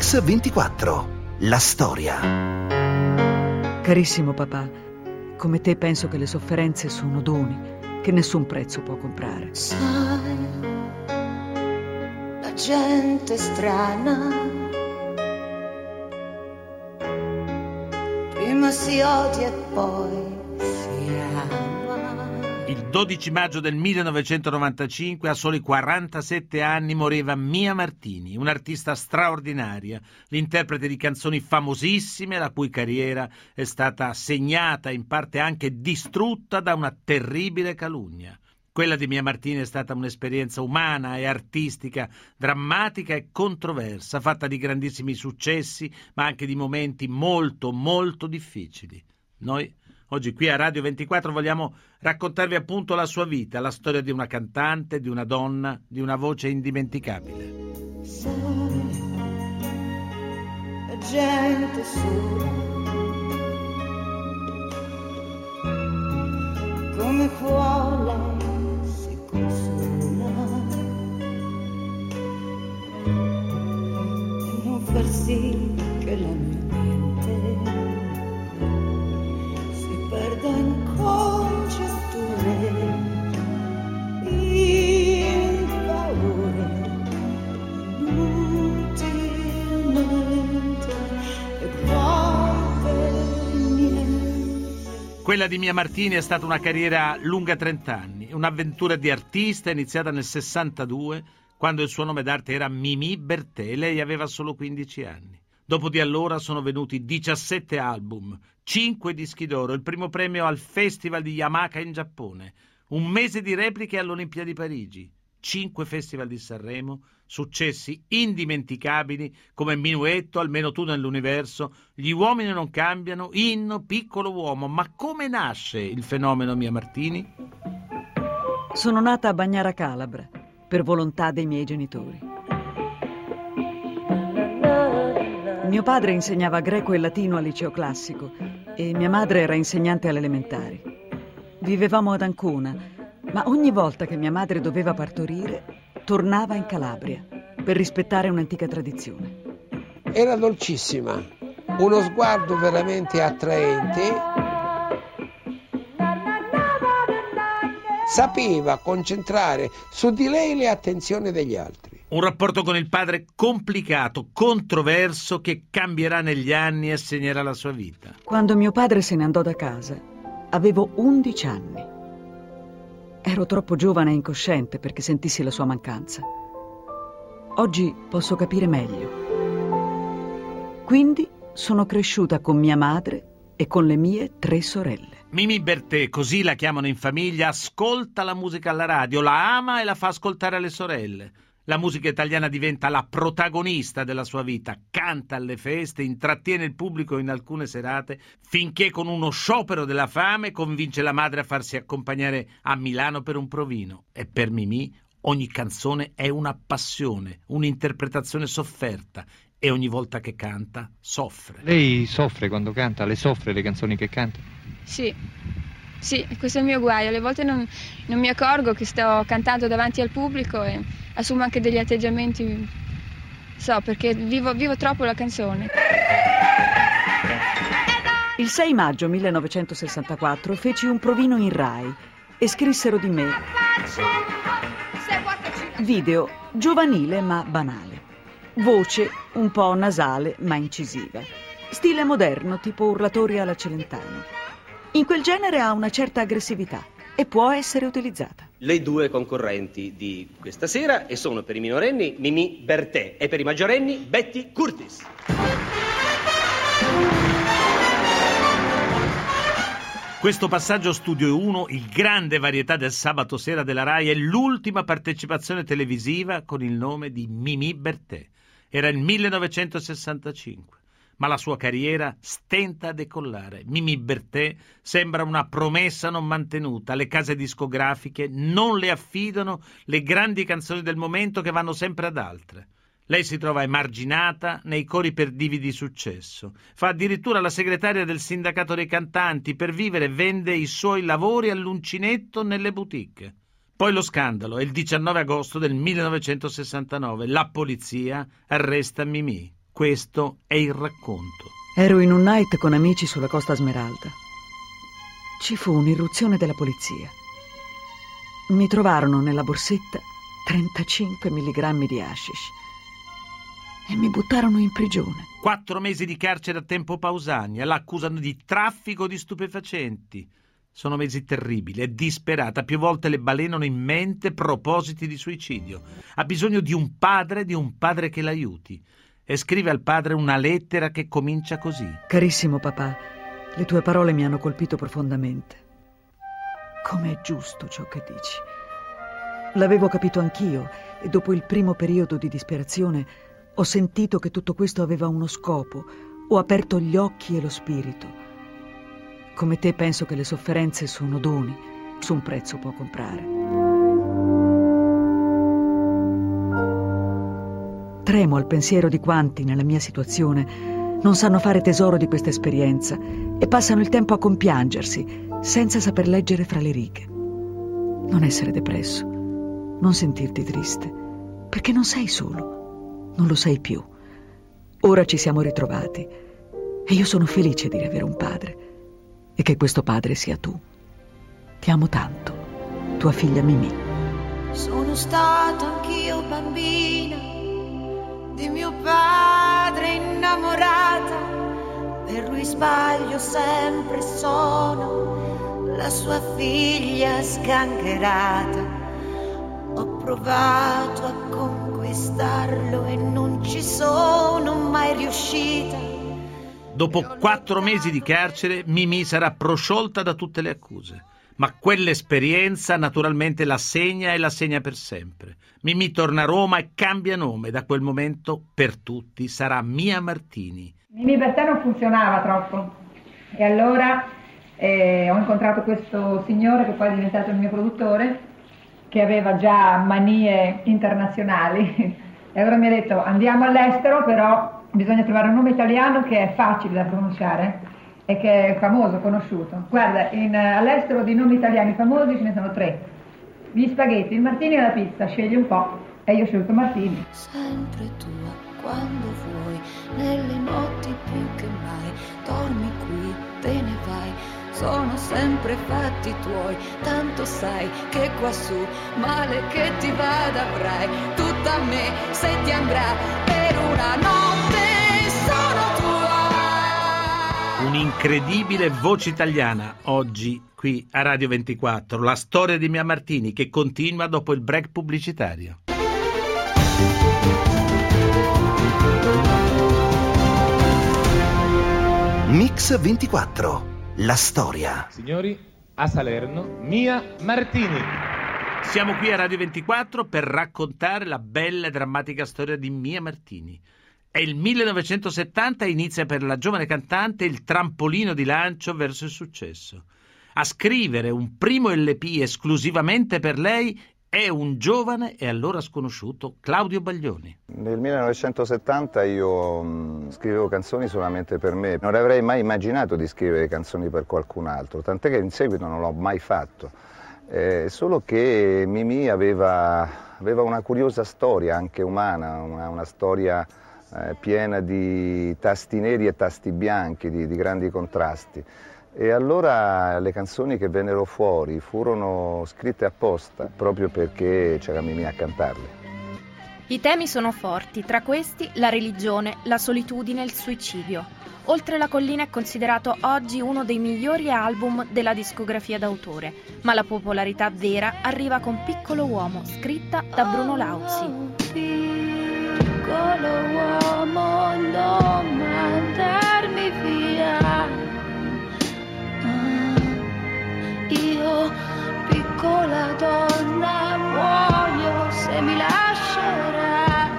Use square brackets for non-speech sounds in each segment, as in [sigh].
Mix24. La storia. Carissimo papà, come te penso che le sofferenze sono doni che nessun prezzo può comprare. Sai, la gente strana. Prima si odia e poi si ama. Il 12 maggio del 1995, a soli 47 anni, moriva Mia Martini, un'artista straordinaria, l'interprete di canzoni famosissime, la cui carriera è stata segnata, in parte anche distrutta da una terribile calunnia. Quella di Mia Martini è stata un'esperienza umana e artistica, drammatica e controversa, fatta di grandissimi successi, ma anche di momenti molto, molto difficili. Noi Oggi qui a Radio 24 vogliamo raccontarvi appunto la sua vita, la storia di una cantante, di una donna, di una voce indimenticabile. Sai, gente sola. Come può Quella di Mia Martini è stata una carriera lunga 30 anni, un'avventura di artista iniziata nel 62, quando il suo nome d'arte era Mimi Bertè e lei aveva solo 15 anni. Dopo di allora sono venuti 17 album, 5 dischi d'oro, il primo premio al Festival di Yamaha in Giappone, un mese di repliche all'Olimpia di Parigi, 5 festival di Sanremo, successi indimenticabili come Minuetto, Almeno tu nell'universo, Gli uomini non cambiano, Inno, Piccolo uomo. Ma come nasce il fenomeno Mia Martini? Sono nata a Bagnara Calabra, per volontà dei miei genitori. Mio padre insegnava greco e latino al liceo classico e mia madre era insegnante alle elementari. Vivevamo ad Ancona, ma ogni volta che mia madre doveva partorire, tornava in Calabria per rispettare un'antica tradizione. Era dolcissima, uno sguardo veramente attraente. Sapeva concentrare su di lei le attenzioni degli altri. Un rapporto con il padre complicato, controverso, che cambierà negli anni e segnerà la sua vita. Quando mio padre se ne andò da casa, avevo 11 anni. Ero troppo giovane e incosciente perché sentissi la sua mancanza. Oggi posso capire meglio. Quindi sono cresciuta con mia madre e con le mie tre sorelle. Mimi Bertè, così la chiamano in famiglia, ascolta la musica alla radio, la ama e la fa ascoltare alle sorelle. La musica italiana diventa la protagonista della sua vita, canta alle feste, intrattiene il pubblico in alcune serate, finché con uno sciopero della fame convince la madre a farsi accompagnare a Milano per un provino. E per Mimì ogni canzone è una passione, un'interpretazione sofferta e ogni volta che canta soffre. Lei soffre quando canta? Le soffre le canzoni che canta? Sì, sì, questo è il mio guaio. Alle volte non, non mi accorgo che sto cantando davanti al pubblico e assumo anche degli atteggiamenti. So, perché vivo, vivo troppo la canzone. Il 6 maggio 1964 feci un provino in Rai e scrissero di me video giovanile ma banale, voce un po' nasale ma incisiva, stile moderno tipo urlatori alla Celentano. In quel genere ha una certa aggressività e può essere utilizzata. Le due concorrenti di questa sera e sono per i minorenni Mimi Bertè e per i maggiorenni Betty Curtis. Questo passaggio Studio 1, il grande varietà del sabato sera della RAI, è l'ultima partecipazione televisiva con il nome di Mimi Bertè. Era il 1965 ma la sua carriera stenta a decollare. Mimi Bertè sembra una promessa non mantenuta. Le case discografiche non le affidano le grandi canzoni del momento che vanno sempre ad altre. Lei si trova emarginata nei cori per divi di successo. Fa addirittura la segretaria del sindacato dei cantanti. Per vivere vende i suoi lavori all'uncinetto nelle boutique. Poi lo scandalo è il 19 agosto del 1969. La polizia arresta Mimì. Questo è il racconto. Ero in un night con amici sulla Costa Smeralda. Ci fu un'irruzione della polizia. Mi trovarono nella borsetta 35 mg di hashish e mi buttarono in prigione. Quattro mesi di carcere a tempo Pausania, la accusano di traffico di stupefacenti. Sono mesi terribili, è disperata, più volte le balenano in mente propositi di suicidio. Ha bisogno di un padre, di un padre che l'aiuti. E scrive al padre una lettera che comincia così. Carissimo papà, le tue parole mi hanno colpito profondamente. Com'è giusto ciò che dici. L'avevo capito anch'io e dopo il primo periodo di disperazione ho sentito che tutto questo aveva uno scopo, ho aperto gli occhi e lo spirito. Come te penso che le sofferenze sono doni, su un prezzo può comprare. Tremo al pensiero di quanti, nella mia situazione, non sanno fare tesoro di questa esperienza e passano il tempo a compiangersi, senza saper leggere fra le righe. Non essere depresso, non sentirti triste, perché non sei solo, non lo sei più. Ora ci siamo ritrovati e io sono felice di riavere un padre e che questo padre sia tu. Ti amo tanto, tua figlia Mimì. Sono stata anch'io bambina di mio padre innamorata. Per lui sbaglio sempre sono la sua figlia sgangherata. Ho provato a conquistarlo e non ci sono mai riuscita. Dopo quattro mesi di carcere, Mimì sarà prosciolta da tutte le accuse. Ma quell'esperienza naturalmente la segna e la segna per sempre. Mimì torna a Roma e cambia nome. Da quel momento, per tutti, sarà Mia Martini. Mimì Bertè non funzionava troppo. E allora eh, ho incontrato questo signore che poi è diventato il mio produttore, che aveva già manie internazionali. [laughs] E allora mi ha detto andiamo all'estero, però bisogna trovare un nome italiano che è facile da pronunciare e che è famoso, conosciuto. Guarda, in, eh, all'estero di nomi italiani famosi ce ne sono tre. Gli spaghetti, il martini e la pizza, scegli un po'. E io ho scelto martini. Sempre tua, quando vuoi, nelle notti più che mai, dormi qui, te ne vai. Sono sempre fatti tuoi, tanto sai che qua su, male che ti vada avrai, tutta me se ti andrà per una notte Un'incredibile voce italiana oggi qui a Radio 24, la storia di Mia Martini che continua dopo il break pubblicitario. Mix 24. La storia. Signori, a Salerno, Mia Martini. Siamo qui a Radio 24 per raccontare la bella e drammatica storia di Mia Martini. È il 1970 e inizia per la giovane cantante il trampolino di lancio verso il successo. A scrivere un primo LP esclusivamente per lei è un giovane e allora sconosciuto Claudio Baglioni. Nel 1970 io mh, scrivevo canzoni solamente per me, non avrei mai immaginato di scrivere canzoni per qualcun altro, tant'è che in seguito non l'ho mai fatto. Eh, solo che Mimì aveva, aveva, una curiosa storia anche umana, una, una storia eh, piena di tasti neri e tasti bianchi, di, di grandi contrasti. E allora le canzoni che vennero fuori furono scritte apposta proprio perché c'era Mimì a cantarle. I temi sono forti, tra questi la religione, la solitudine e il suicidio. Oltre la collina è considerato oggi uno dei migliori album della discografia d'autore, ma la popolarità vera arriva con Piccolo Uomo, scritta da Bruno Lauzi. Piccolo uomo, non mandarmi via. Io, piccola donna, muoio se mi lascerai.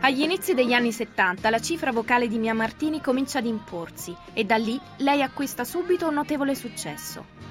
Agli inizi degli anni 70 la cifra vocale di Mia Martini comincia ad imporsi e da lì lei acquista subito un notevole successo.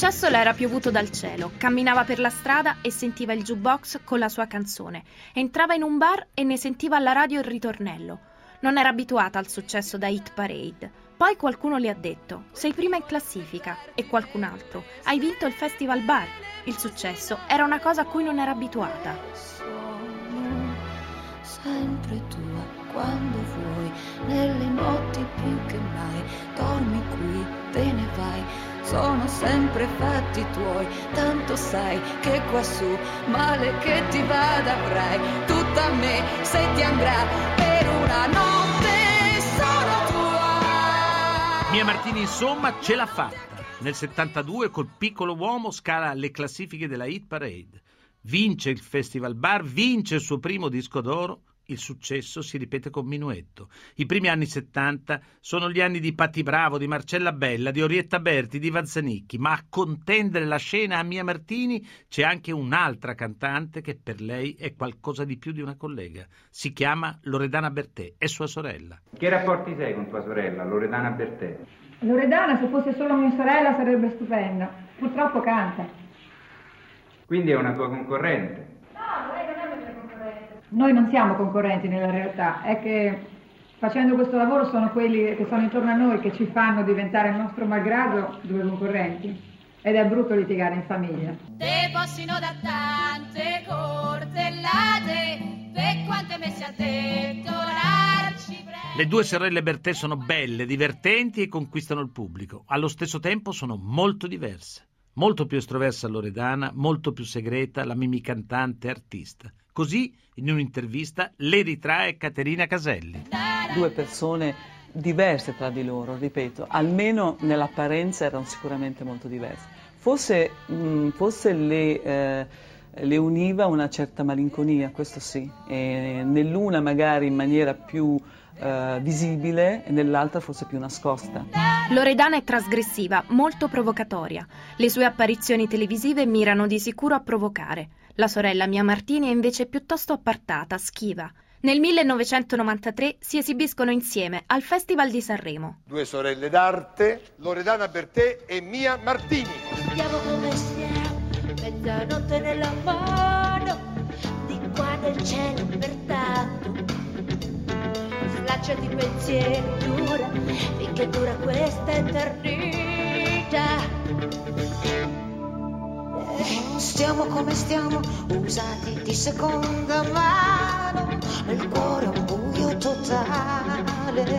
Le era piovuto dal cielo, camminava per la strada e sentiva il jukebox con la sua canzone. Entrava in un bar e ne sentiva alla radio il ritornello. Non era abituata al successo da Hit Parade. Poi qualcuno le ha detto: Sei prima in classifica. E qualcun altro: Hai vinto il Festival Bar. Il successo era una cosa a cui non era abituata. Sono sempre tua quando vuoi, nelle notti più che mai. Dormi qui, te ne vai. Sono sempre fatti tuoi, tanto sai che quassù male che ti vada avrai tutta me se ti andrà per una notte sono tua. Mia Martini insomma ce l'ha fatta. Nel 72 col piccolo uomo scala le classifiche della Hit Parade. Vince il Festival Bar, vince il suo primo disco d'oro. Il successo si ripete con Minuetto. I primi anni 70 sono gli anni di Patti Bravo, di Marcella Bella, di Orietta Berti, di Vanzanicchi, ma a contendere la scena a Mia Martini c'è anche un'altra cantante che per lei è qualcosa di più di una collega. Si chiama Loredana Bertè, è sua sorella. Che rapporti sei con tua sorella, Loredana Bertè? Loredana, se fosse solo mia sorella, sarebbe stupenda. Purtroppo canta. Quindi è una tua concorrente? Noi non siamo concorrenti nella realtà, è che facendo questo lavoro sono quelli che sono intorno a noi che ci fanno diventare il nostro malgrado due concorrenti. Ed è brutto litigare in famiglia. Te possino da tante cortellate, per quante messe a detto. Le due sorelle Bertè sono belle, divertenti e conquistano il pubblico. Allo stesso tempo sono molto diverse. Molto più estroversa Loredana, molto più segreta la Mimi cantante e artista. Così, in un'intervista, le ritrae Caterina Caselli. Due persone diverse tra di loro, ripeto, almeno nell'apparenza erano sicuramente molto diverse. Forse, mh, forse le, eh, le, univa una certa malinconia, questo sì, e nell'una magari in maniera più eh, visibile e nell'altra forse più nascosta. Loredana è trasgressiva, molto provocatoria. Le sue apparizioni televisive mirano di sicuro a provocare. La sorella Mia Martini è invece piuttosto appartata, schiva. Nel 1993 si esibiscono insieme al Festival di Sanremo. Due sorelle d'arte, Loredana Bertè e Mia Martini. Vediamo come stiamo, mezzanotte nella mano, di qua nel cielo per tanto. Slacciati pensieri, dura, finché dura questa eternità. Stiamo come stiamo, usati di seconda mano, nel cuore un buio totale.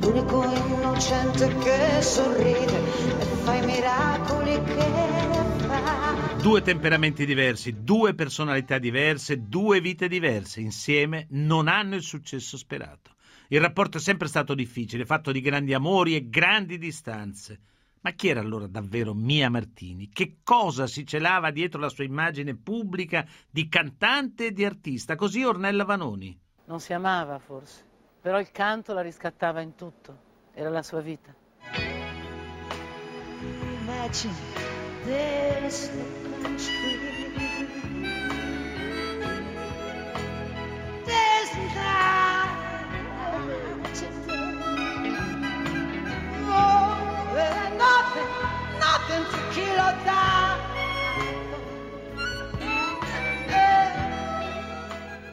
L'unico innocente che sorride e fa i miracoli che fa. Due temperamenti diversi, due personalità diverse, due vite diverse, insieme non hanno il successo sperato. Il rapporto è sempre stato difficile, fatto di grandi amori e grandi distanze. Ma chi era allora davvero Mia Martini? Che cosa si celava dietro la sua immagine pubblica di cantante e di artista? Così Ornella Vanoni. Non si amava forse, però il canto la riscattava in tutto, era la sua vita. Imagine this country. There's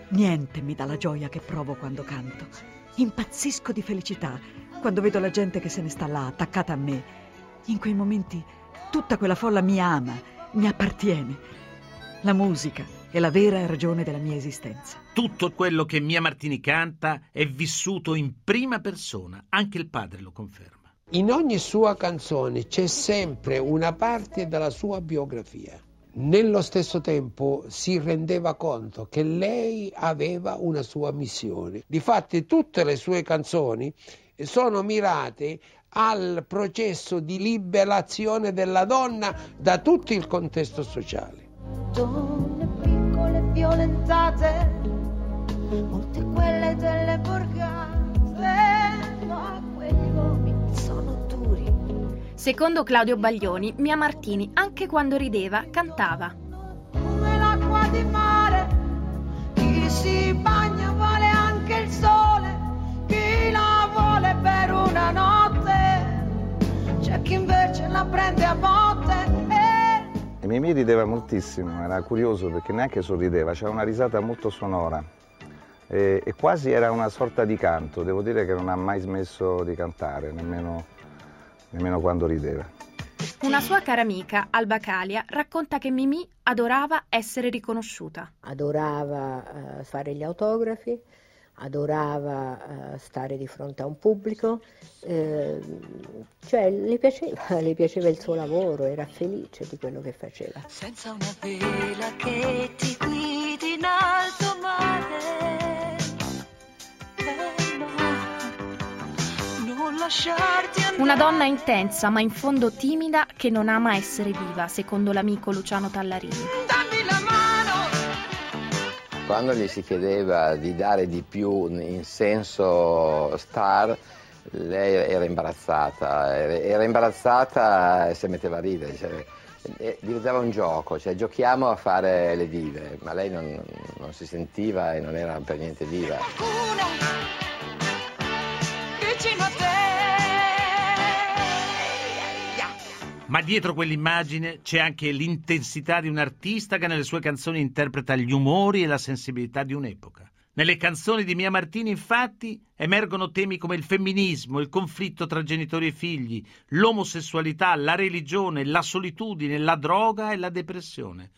Niente mi dà la gioia che provo quando canto. Impazzisco di felicità quando vedo la gente che se ne sta là, attaccata a me. In quei momenti tutta quella folla mi ama, mi appartiene. La musica è la vera ragione della mia esistenza. Tutto quello che Mia Martini canta è vissuto in prima persona, anche il padre lo conferma. In ogni sua canzone c'è sempre una parte della sua biografia. Nello stesso tempo si rendeva conto che lei aveva una sua missione. Difatti tutte le sue canzoni sono mirate al processo di liberazione della donna da tutto il contesto sociale. Donne piccole violentate, molte quelle delle borgate, Secondo Claudio Baglioni, Mia Martini, anche quando rideva, cantava. Come l'acqua di mare, chi si bagna vuole anche il sole, chi la vuole per una notte, c'è chi invece la prende a botte Mimì rideva moltissimo, era curioso perché neanche sorrideva, c'era una risata molto sonora e, e quasi era una sorta di canto, devo dire che non ha mai smesso di cantare, nemmeno, nemmeno quando rideva. Una sua cara amica, Alba Calia, racconta che Mimì adorava essere riconosciuta. Adorava eh, fare gli autografi, adorava eh, stare di fronte a un pubblico, eh, cioè le piaceva, [laughs] le piaceva il suo lavoro, era felice di quello che faceva. Senza una vela che ti guidi in alto mare. Una donna intensa ma in fondo timida che non ama essere viva, secondo l'amico Luciano Tallarini. Quando gli si chiedeva di dare di più in senso star, lei era imbarazzata, era- imbarazzata e si metteva a ridere, e diventava un gioco, cioè giochiamo a fare le dive, ma lei non, non si sentiva e non era per niente diva. Ma dietro quell'immagine c'è anche l'intensità di un artista che nelle sue canzoni interpreta gli umori e la sensibilità di un'epoca. Nelle canzoni di Mia Martini, infatti, emergono temi come il femminismo, il conflitto tra genitori e figli, l'omosessualità, la religione, la solitudine, la droga e la depressione.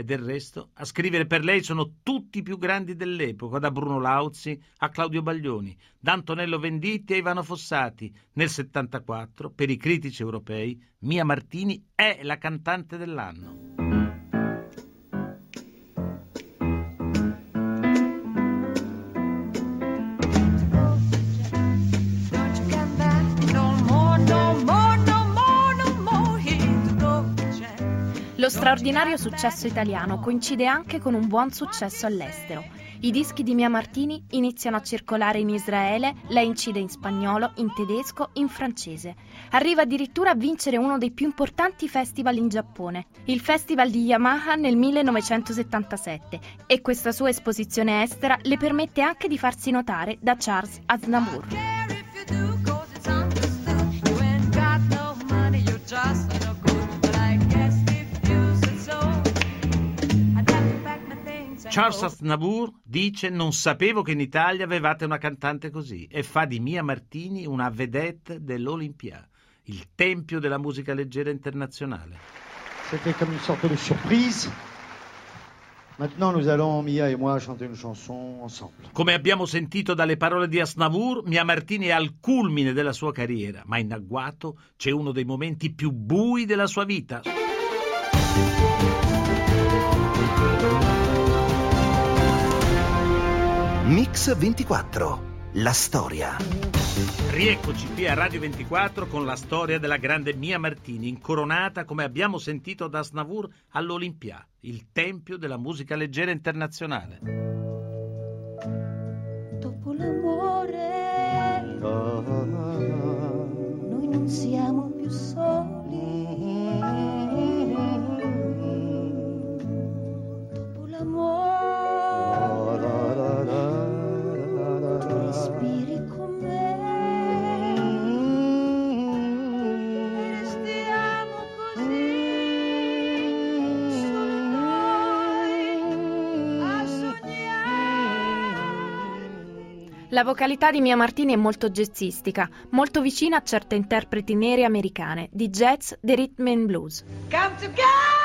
E del resto, a scrivere per lei sono tutti i più grandi dell'epoca, da Bruno Lauzi a Claudio Baglioni, da Antonello Venditti a Ivano Fossati. Nel 74, per i critici europei, Mia Martini è la cantante dell'anno. Straordinario successo italiano coincide anche con un buon successo all'estero. I dischi di Mia Martini iniziano a circolare in Israele, lei incide in spagnolo, in tedesco, in francese. Arriva addirittura a vincere uno dei più importanti festival in Giappone, il Festival di Yamaha nel 1977, e questa sua esposizione estera le permette anche di farsi notare da Charles Aznavour. Charles. Aznavour dice non sapevo che in Italia avevate una cantante così e fa di Mia Martini una vedette dell'Olympia, il tempio della musica leggera internazionale. C'était comme une sorte de surprise. Maintenant, nous allons, Mia et moi, chanter une chanson ensemble. Come abbiamo sentito dalle parole di Asnavour, Mia Martini è al culmine della sua carriera, ma in agguato c'è uno dei momenti più bui della sua vita. Mix 24. La storia. Rieccoci qui a Radio 24 con la storia della grande Mia Martini, incoronata, come abbiamo sentito da Asnavour, all'Olympia, il tempio della musica leggera internazionale. Dopo l'amore, noi non siamo più soli. La vocalità di Mia Martini è molto jazzistica, molto vicina a certe interpreti nere americane di jazz, di rhythm and blues. Come right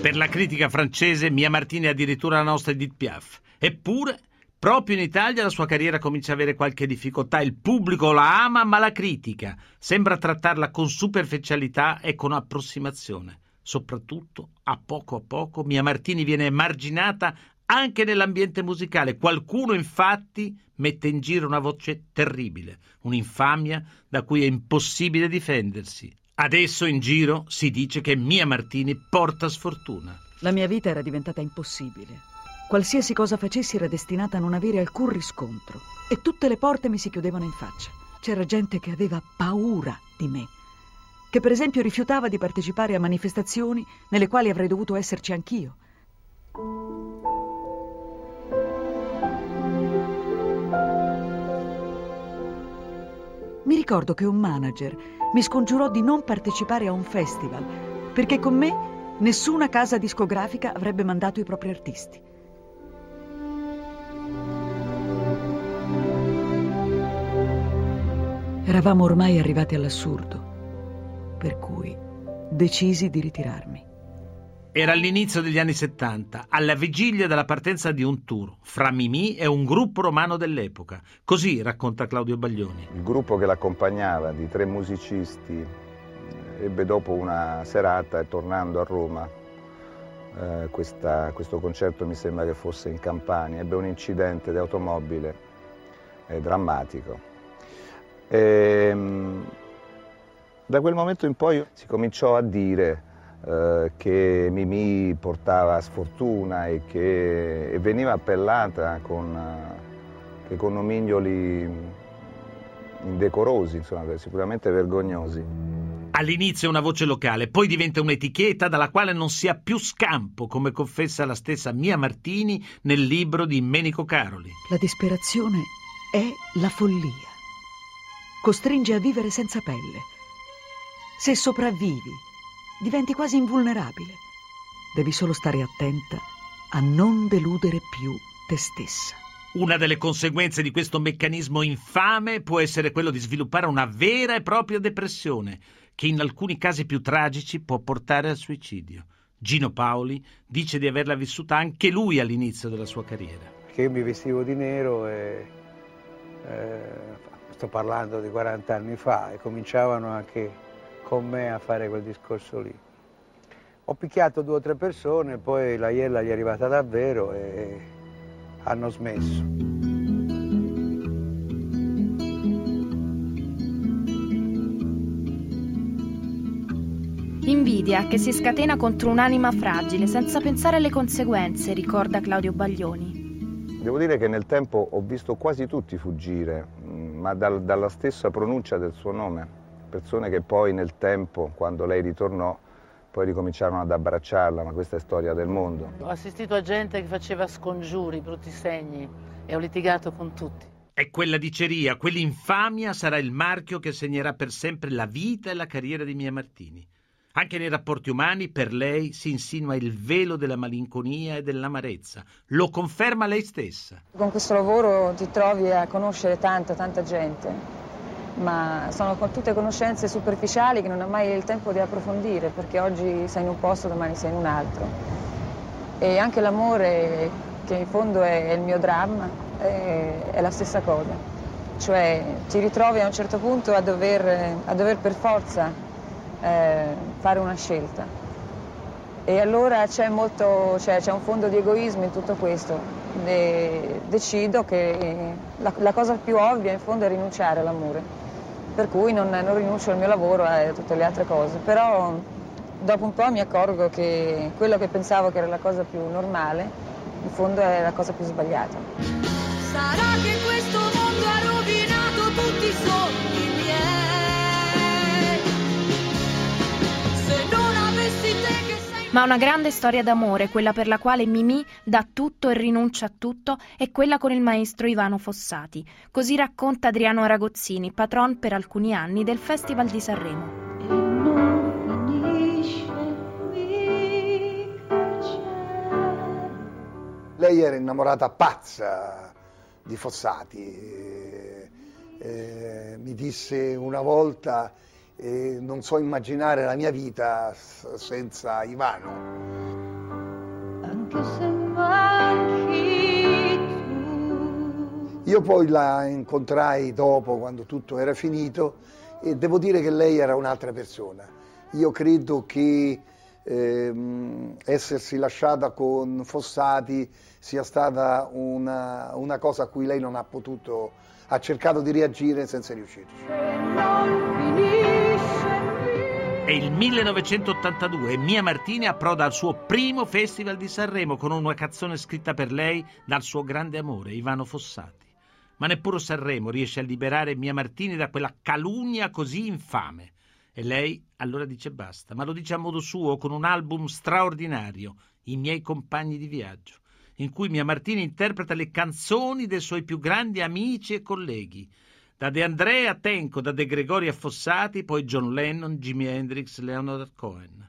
Per la critica francese, Mia Martini è addirittura la nostra Edith Piaf. Eppure, proprio in Italia la sua carriera comincia a avere qualche difficoltà. Il pubblico la ama, ma la critica. Sembra trattarla con superficialità e con approssimazione. Soprattutto, a poco a poco, Mia Martini viene emarginata anche nell'ambiente musicale. Qualcuno, infatti, mette in giro una voce terribile, un'infamia da cui è impossibile difendersi. Adesso in giro si dice che Mia Martini porta sfortuna. La mia vita era diventata impossibile. Qualsiasi cosa facessi era destinata a non avere alcun riscontro e tutte le porte mi si chiudevano in faccia. C'era gente che aveva paura di me, che per esempio rifiutava di partecipare a manifestazioni nelle quali avrei dovuto esserci anch'io. Mi ricordo che un manager mi scongiurò di non partecipare a un festival perché con me nessuna casa discografica avrebbe mandato i propri artisti. Eravamo ormai arrivati all'assurdo, per cui decisi di ritirarmi. Era all'inizio degli anni 70, alla vigilia della partenza di un tour fra Mimì e un gruppo romano dell'epoca. Così racconta Claudio Baglioni. Il gruppo che l'accompagnava di tre musicisti ebbe dopo una serata e tornando a Roma, eh, questa, questo concerto mi sembra che fosse in Campania, ebbe un incidente di automobile eh, drammatico. E, da quel momento in poi si cominciò a dire eh, che Mimì portava sfortuna e che e veniva appellata con, eh, che con nomignoli indecorosi, insomma, sicuramente vergognosi. All'inizio è una voce locale, poi diventa un'etichetta dalla quale non si ha più scampo, come confessa la stessa Mia Martini nel libro di Menico Caroli. La disperazione è la follia. Costringe a vivere senza pelle. Se sopravvivi, diventi quasi invulnerabile. Devi solo stare attenta a non deludere più te stessa. Una delle conseguenze di questo meccanismo infame può essere quello di sviluppare una vera e propria depressione, che in alcuni casi più tragici può portare al suicidio. Gino Paoli dice di averla vissuta anche lui all'inizio della sua carriera. Perché io mi vestivo di nero e eh, sto parlando di 40 anni fa e cominciavano anche con me a fare quel discorso lì. Ho picchiato due o tre persone, poi la iella gli è arrivata davvero e hanno smesso. Invidia che si scatena contro un'anima fragile senza pensare alle conseguenze, ricorda Claudio Baglioni. Devo dire che nel tempo ho visto quasi tutti fuggire, mm, ma dal- dalla stessa pronuncia del suo nome. Persone che poi nel tempo, quando lei ritornò, poi ricominciarono ad abbracciarla, ma questa è storia del mondo. Ho assistito a gente che faceva scongiuri, brutti segni e ho litigato con tutti. E quella diceria, quell'infamia sarà il marchio che segnerà per sempre la vita e la carriera di Mia Martini. Anche nei rapporti umani per lei si insinua il velo della malinconia e dell'amarezza. Lo conferma lei stessa. Con questo lavoro ti trovi a conoscere tanta, tanta gente, ma sono tutte conoscenze superficiali che non hai mai il tempo di approfondire, perché oggi sei in un posto, domani sei in un altro. E anche l'amore, che in fondo è il mio dramma, è, è la stessa cosa. Cioè ti ritrovi a un certo punto a dover, a dover per forza eh, fare una scelta. E allora c'è, molto, cioè, c'è un fondo di egoismo in tutto questo. E decido che la, la cosa più ovvia in fondo è rinunciare all'amore. Per cui non, non rinuncio al mio lavoro e a tutte le altre cose. Però dopo un po' mi accorgo che quello che pensavo che era la cosa più normale, in fondo è la cosa più sbagliata. Sarà che questo mondo ha rovinato tutti i sogni Ma una grande storia d'amore, quella per la quale Mimì dà tutto e rinuncia a tutto, è quella con il maestro Ivano Fossati. Così racconta Adriano Aragozzini, patron per alcuni anni del Festival di Sanremo. Lei era innamorata pazza di Fossati. eh, eh, mi disse una volta, eh, non so immaginare la mia vita senza Ivano. Anche se manchi Io poi la incontrai dopo, quando tutto era finito, e devo dire che lei era un'altra persona. Io credo che ehm, essersi lasciata con Fossati sia stata una, una cosa a cui lei non ha potuto, ha cercato di reagire senza riuscirci. È il 1982 e Mia Martini approda al suo primo Festival di Sanremo con una canzone scritta per lei dal suo grande amore, Ivano Fossati. Ma neppure Sanremo riesce a liberare Mia Martini da quella calunnia così infame. E lei allora dice basta, ma lo dice a modo suo con un album straordinario, I miei compagni di viaggio, in cui Mia Martini interpreta le canzoni dei suoi più grandi amici e colleghi, da De André a Tenco, da De Gregori a Fossati, poi John Lennon, Jimi Hendrix, Leonard Cohen.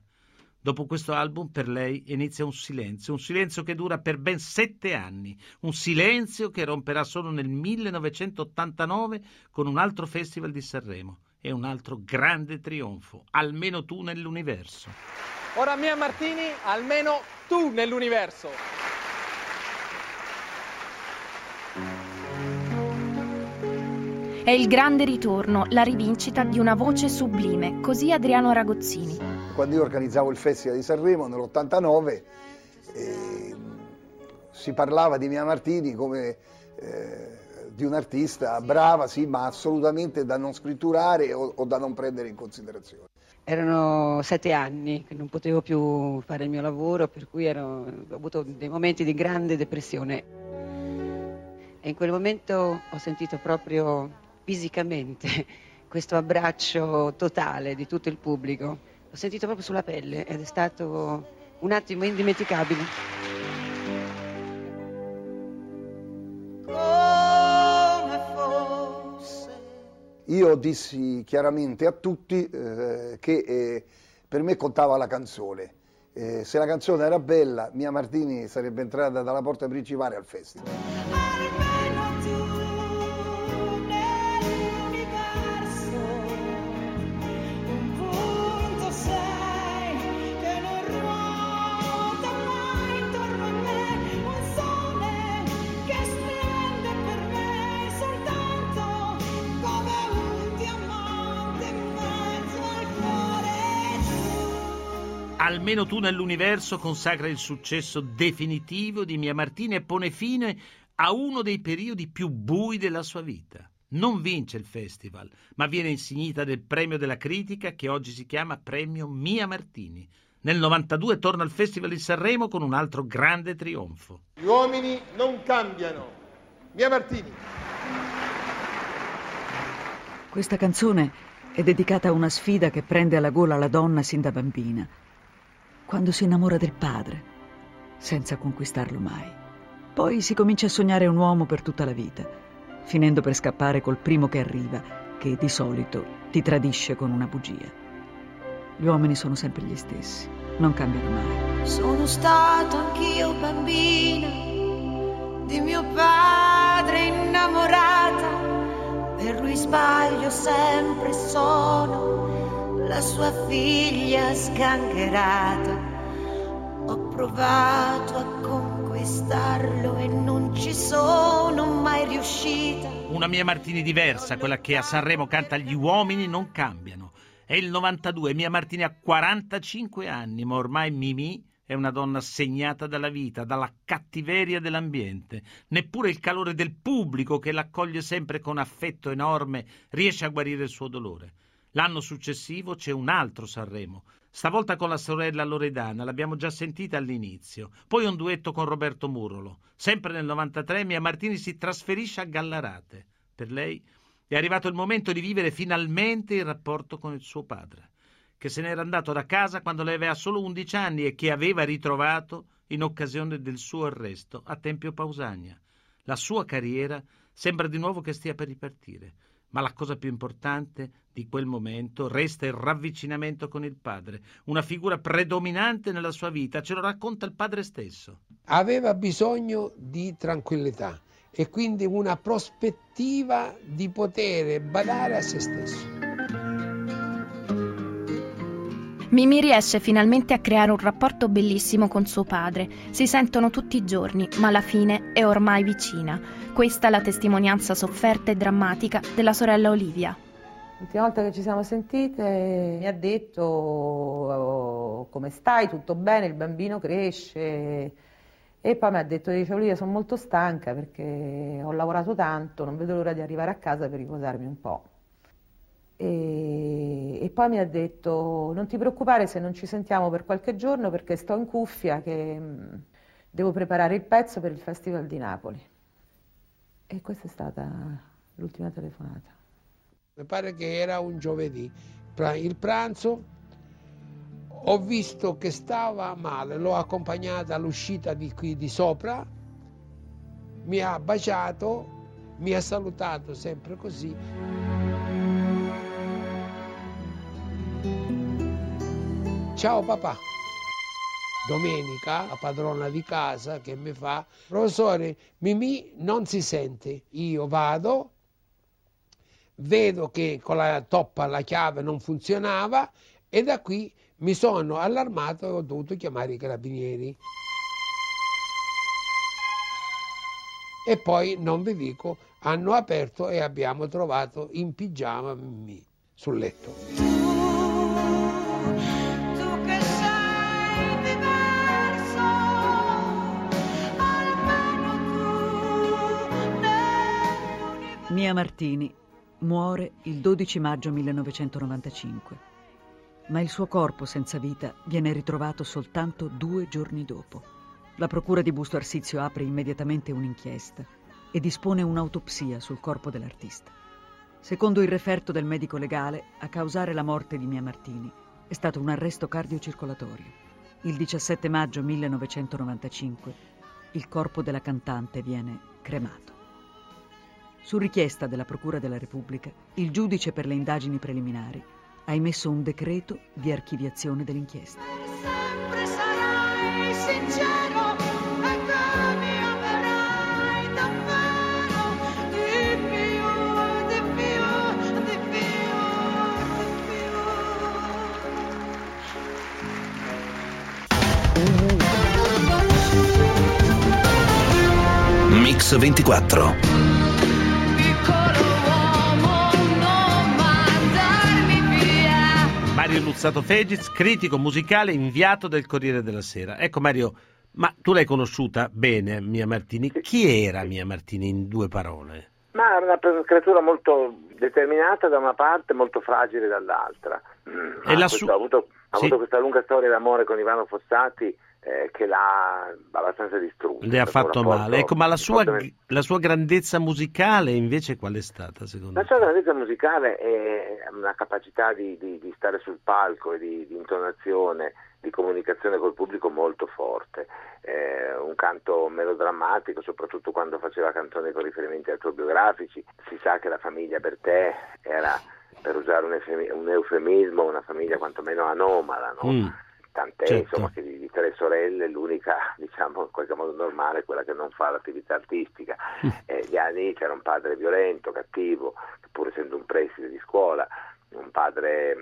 Dopo questo album per lei inizia un silenzio, un silenzio che dura per ben sette anni, un silenzio che romperà solo nel 1989 con un altro festival di Sanremo e un altro grande trionfo, almeno tu nell'universo. Ora Mia Martini, almeno tu nell'universo. È il grande ritorno, la rivincita di una voce sublime, così Adriano Ragozzini. Quando io organizzavo il Festival di Sanremo nell'89 eh, si parlava di Mia Martini come eh, di un'artista brava, sì, ma assolutamente da non scritturare o, o da non prendere in considerazione. Erano sette anni che non potevo più fare il mio lavoro, per cui ero, ho avuto dei momenti di grande depressione. E in quel momento ho sentito proprio fisicamente [laughs] questo abbraccio totale di tutto il pubblico. L'ho sentito proprio sulla pelle ed è stato un attimo indimenticabile. Io dissi chiaramente a tutti eh, che eh, per me contava la canzone. Eh, se la canzone era bella, Mia Martini sarebbe entrata dalla porta principale al festival. Almeno tu nell'universo consacra il successo definitivo di Mia Martini e pone fine a uno dei periodi più bui della sua vita. Non vince il festival, ma viene insignita del premio della critica che oggi si chiama Premio Mia Martini. Nel 92 torna al Festival di Sanremo con un altro grande trionfo. Gli uomini non cambiano. Mia Martini. Questa canzone è dedicata a una sfida che prende alla gola la donna sin da bambina, quando si innamora del padre, senza conquistarlo mai. Poi si comincia a sognare un uomo per tutta la vita, finendo per scappare col primo che arriva, che di solito ti tradisce con una bugia. Gli uomini sono sempre gli stessi, non cambiano mai. Sono stato anch'io bambina di mio padre innamorata. Per lui sbaglio sempre sono la sua figlia sgangherata. Ho provato a conquistarlo e non ci sono mai riuscita. Una Mia Martini diversa, quella che a Sanremo canta Gli uomini non cambiano. È il 92, Mia Martini ha 45 anni, ma ormai Mimì è una donna segnata dalla vita, dalla cattiveria dell'ambiente. Neppure il calore del pubblico, che l'accoglie sempre con affetto enorme, riesce a guarire il suo dolore. L'anno successivo c'è un altro Sanremo, stavolta con la sorella Loredana, l'abbiamo già sentita all'inizio. Poi un duetto con Roberto Murolo. Sempre nel 93 Mia Martini si trasferisce a Gallarate. Per lei è arrivato il momento di vivere finalmente il rapporto con il suo padre, che se n'era andato da casa quando lei aveva solo 11 anni e che aveva ritrovato in occasione del suo arresto a Tempio Pausania. La sua carriera sembra di nuovo che stia per ripartire, ma la cosa più importante di quel momento resta il ravvicinamento con il padre, una figura predominante nella sua vita, ce lo racconta il padre stesso. Aveva bisogno di tranquillità e quindi una prospettiva di poter badare a se stesso. Mimì riesce finalmente a creare un rapporto bellissimo con suo padre. Si sentono tutti i giorni, ma la fine è ormai vicina. Questa è la testimonianza sofferta e drammatica della sorella Olivia. L'ultima volta che ci siamo sentite mi ha detto oh, come stai, tutto bene, il bambino cresce e poi mi ha detto, dice Olivia sono molto stanca perché ho lavorato tanto, non vedo l'ora di arrivare a casa per riposarmi un po'. E, e poi mi ha detto non ti preoccupare se non ci sentiamo per qualche giorno perché sto in cuffia che mh, devo preparare il pezzo per il Festival di Napoli. E questa è stata l'ultima telefonata. Mi pare che era un giovedì. Il pranzo ho visto che stava male, l'ho accompagnata all'uscita di qui di sopra, mi ha baciato, mi ha salutato sempre così. Ciao papà. Domenica la padrona di casa che mi fa, professore, Mimì non si sente. Io vado, vedo che con la toppa la chiave non funzionava e da qui mi sono allarmato e ho dovuto chiamare i carabinieri. E poi, non vi dico, hanno aperto e abbiamo trovato in pigiama Mimì sul letto. Mia Martini muore il 12 maggio 1995, ma il suo corpo senza vita viene ritrovato soltanto due giorni dopo. La procura di Busto Arsizio apre immediatamente un'inchiesta e dispone un'autopsia sul corpo dell'artista. Secondo il referto del medico legale, a causare la morte di Mia Martini è stato un arresto cardiocircolatorio. Il 17 maggio 1995 il corpo della cantante viene cremato. Su richiesta della Procura della Repubblica, il giudice per le indagini preliminari ha emesso un decreto di archiviazione dell'inchiesta. sempre sarai sincero e che mi amerai davvero di più, di più, di più, Mix 24. Mario Luzzato Fegiz, critico musicale inviato del Corriere della Sera. Ecco Mario, ma tu l'hai conosciuta bene, Mia Martini. Chi era Mia Martini in due parole? Ma era una creatura molto determinata da una parte, molto fragile dall'altra. Mm, E ha, su- ha avuto, ha Sì. avuto questa lunga storia d'amore con Ivano Fossati eh, che l'ha abbastanza distrutta. Le ha fatto rapporto male. Ecco, ma la sua, la sua grandezza musicale invece qual è stata, secondo La te? sua grandezza musicale è una capacità di, di- di stare sul palco e di, di intonazione, di comunicazione col pubblico molto forte. Eh, un canto melodrammatico, soprattutto quando faceva canzoni con riferimenti autobiografici. Si sa che la famiglia per te era, per usare un eufemismo, una famiglia quantomeno anomala, no? Mm. Tant'è Certo. insomma che di, di tre sorelle l'unica [laughs] diciamo in qualche modo normale è quella che non fa l'attività artistica. Eh, gli anni c'era un padre violento, cattivo, pur essendo un preside di scuola, un padre,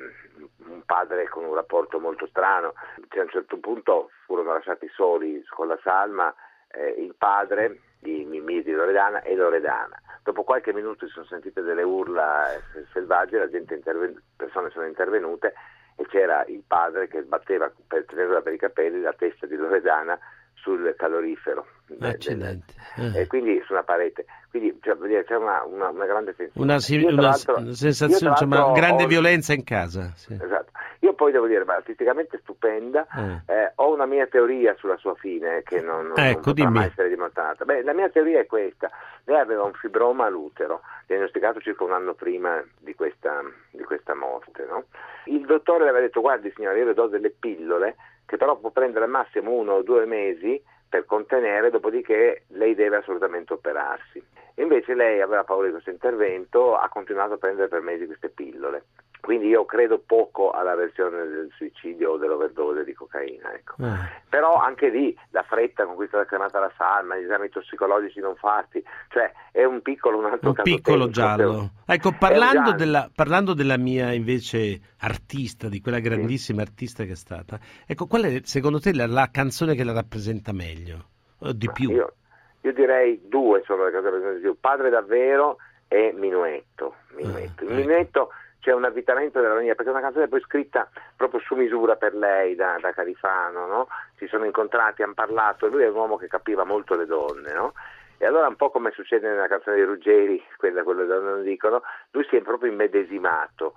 un padre con un rapporto molto strano. Cioè, a un certo punto furono lasciati soli con la salma eh, il padre di Mimì di Loredana e Loredana. Dopo qualche minuto si sono sentite delle urla eh, selvagge, la gente interven- persone sono intervenute e c'era il padre che sbatteva per tenerla per i capelli la testa di Loredana sul calorifero Accidenti. Eh. e quindi su una parete. Quindi cioè, c'è una, una- una grande tensione. Una, si- una sensazione, insomma, l'altro, grande ho- violenza in casa. sì. Esatto. Io poi devo dire, ma artisticamente stupenda, Eh. eh, ho una mia teoria sulla sua fine che non, non- non Ecco, potrà dimmi. mai essere dimostrata. Beh, la mia teoria è questa. Lei aveva un fibroma all'utero, diagnosticato circa un anno prima di questa, di questa morte. no? Il dottore le aveva detto, guardi signora, io le do delle pillole che però può prendere al massimo uno o due mesi per contenere, dopodiché lei deve assolutamente operarsi. Invece lei aveva paura di questo intervento, ha continuato a prendere per mesi queste pillole. Quindi io credo poco alla versione del suicidio o dell'overdose di cocaina. Ecco. Eh. Però anche lì la fretta con cui è stata chiamata la salma, gli esami tossicologici non fatti, cioè è un piccolo, un altro Un caso piccolo tecnico, giallo. Ecco, un parlando giallo. della, parlando della mia invece artista, di quella grandissima artista che è stata, ecco, qual è secondo te la, la canzone che la rappresenta meglio? O di più? Io, io direi due sono le cose presenti di più, Padre davvero e Minuetto. Minuetto. Il Minuetto c'è un avvitamento della Vaniglia, perché è una canzone poi scritta proprio su misura per lei da, da Califano, no? si sono incontrati, hanno parlato, lui è un uomo che capiva molto le donne, no? E allora un po' come succede nella canzone di Ruggeri, quella quello che non dicono, lui si è proprio immedesimato.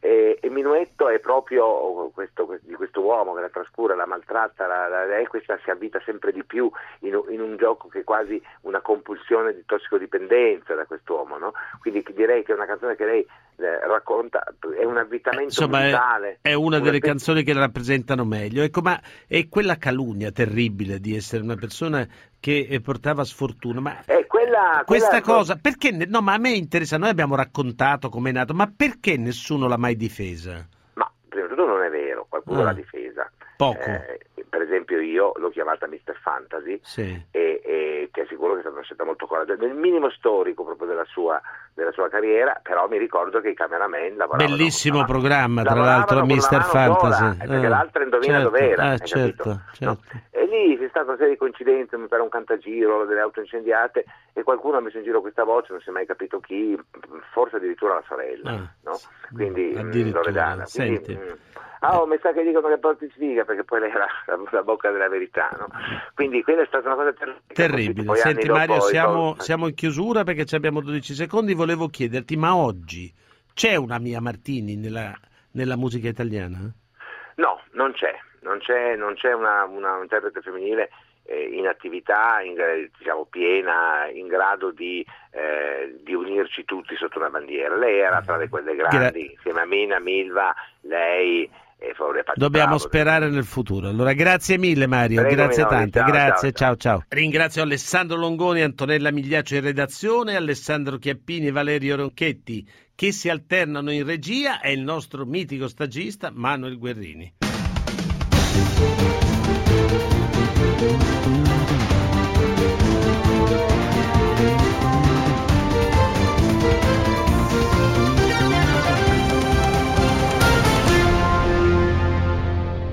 E, e Minuetto è proprio questo, di questo uomo che la trascura, la maltratta, la, la, e questa si avvita sempre di più in, in, un gioco che è quasi una compulsione di tossicodipendenza da quest'uomo. No? Quindi direi che è una canzone che lei eh, racconta, è un avvitamento Insomma, brutale. È, è una delle pe- canzoni che la rappresentano meglio. Ecco, ma è quella calunnia terribile di essere una persona che eh, portava sfortuna. Ma È quella, questa quella- cosa, perché? No, ma a me interessa, noi abbiamo raccontato com'è nato, ma perché nessuno l'ha mai difesa? Ma prima di tutto non è vero, qualcuno Ah. l'ha difesa. Poco. Eh, per esempio io l'ho chiamata Mr. Fantasy Sì. e, e ti assicuro che è stata una scelta molto coraggiosa, nel minimo storico proprio della sua, della sua carriera, però mi ricordo che i cameraman lavoravano Bellissimo programma, tra l'altro, Mr. mano sola, Fantasy. eh, perché Ah, l'altra indovina certo, dov'era, ah, hai certo, capito? certo. E lì c'è stata una serie di coincidenze, mi pare un cantagiro, delle auto incendiate e qualcuno ha messo in giro questa voce, non si è mai capito chi, forse addirittura la sorella, Ah, no? Quindi mm, Loredana. Quindi, senti. mm, Ah, oh, mi sa che dicono che porti sfiga perché poi lei [laughs] era la, la bocca della verità, no? Quindi quella è stata una cosa terribile. Terribile. Poi Senti Mario, siamo, sol- siamo in chiusura perché ci abbiamo 12 secondi. Volevo chiederti, ma oggi c'è una Mia Martini nella, nella musica italiana? No, non c'è, non c'è, non c'è una, una interprete femminile eh, in attività, in, diciamo, piena, in grado di, eh, di unirci tutti sotto una bandiera. Lei era tra le quelle grandi, insieme a Mina, Milva, lei e Patti Dobbiamo sperare nel futuro. Allora, grazie mille Mario, Prego, grazie tante, ciao, grazie, ciao, ciao, ciao. Ringrazio Alessandro Longoni, Antonella Migliaccio in redazione, Alessandro Chiappini e Valerio Ronchetti che si alternano in regia e il nostro mitico stagista Manuel Guerrini.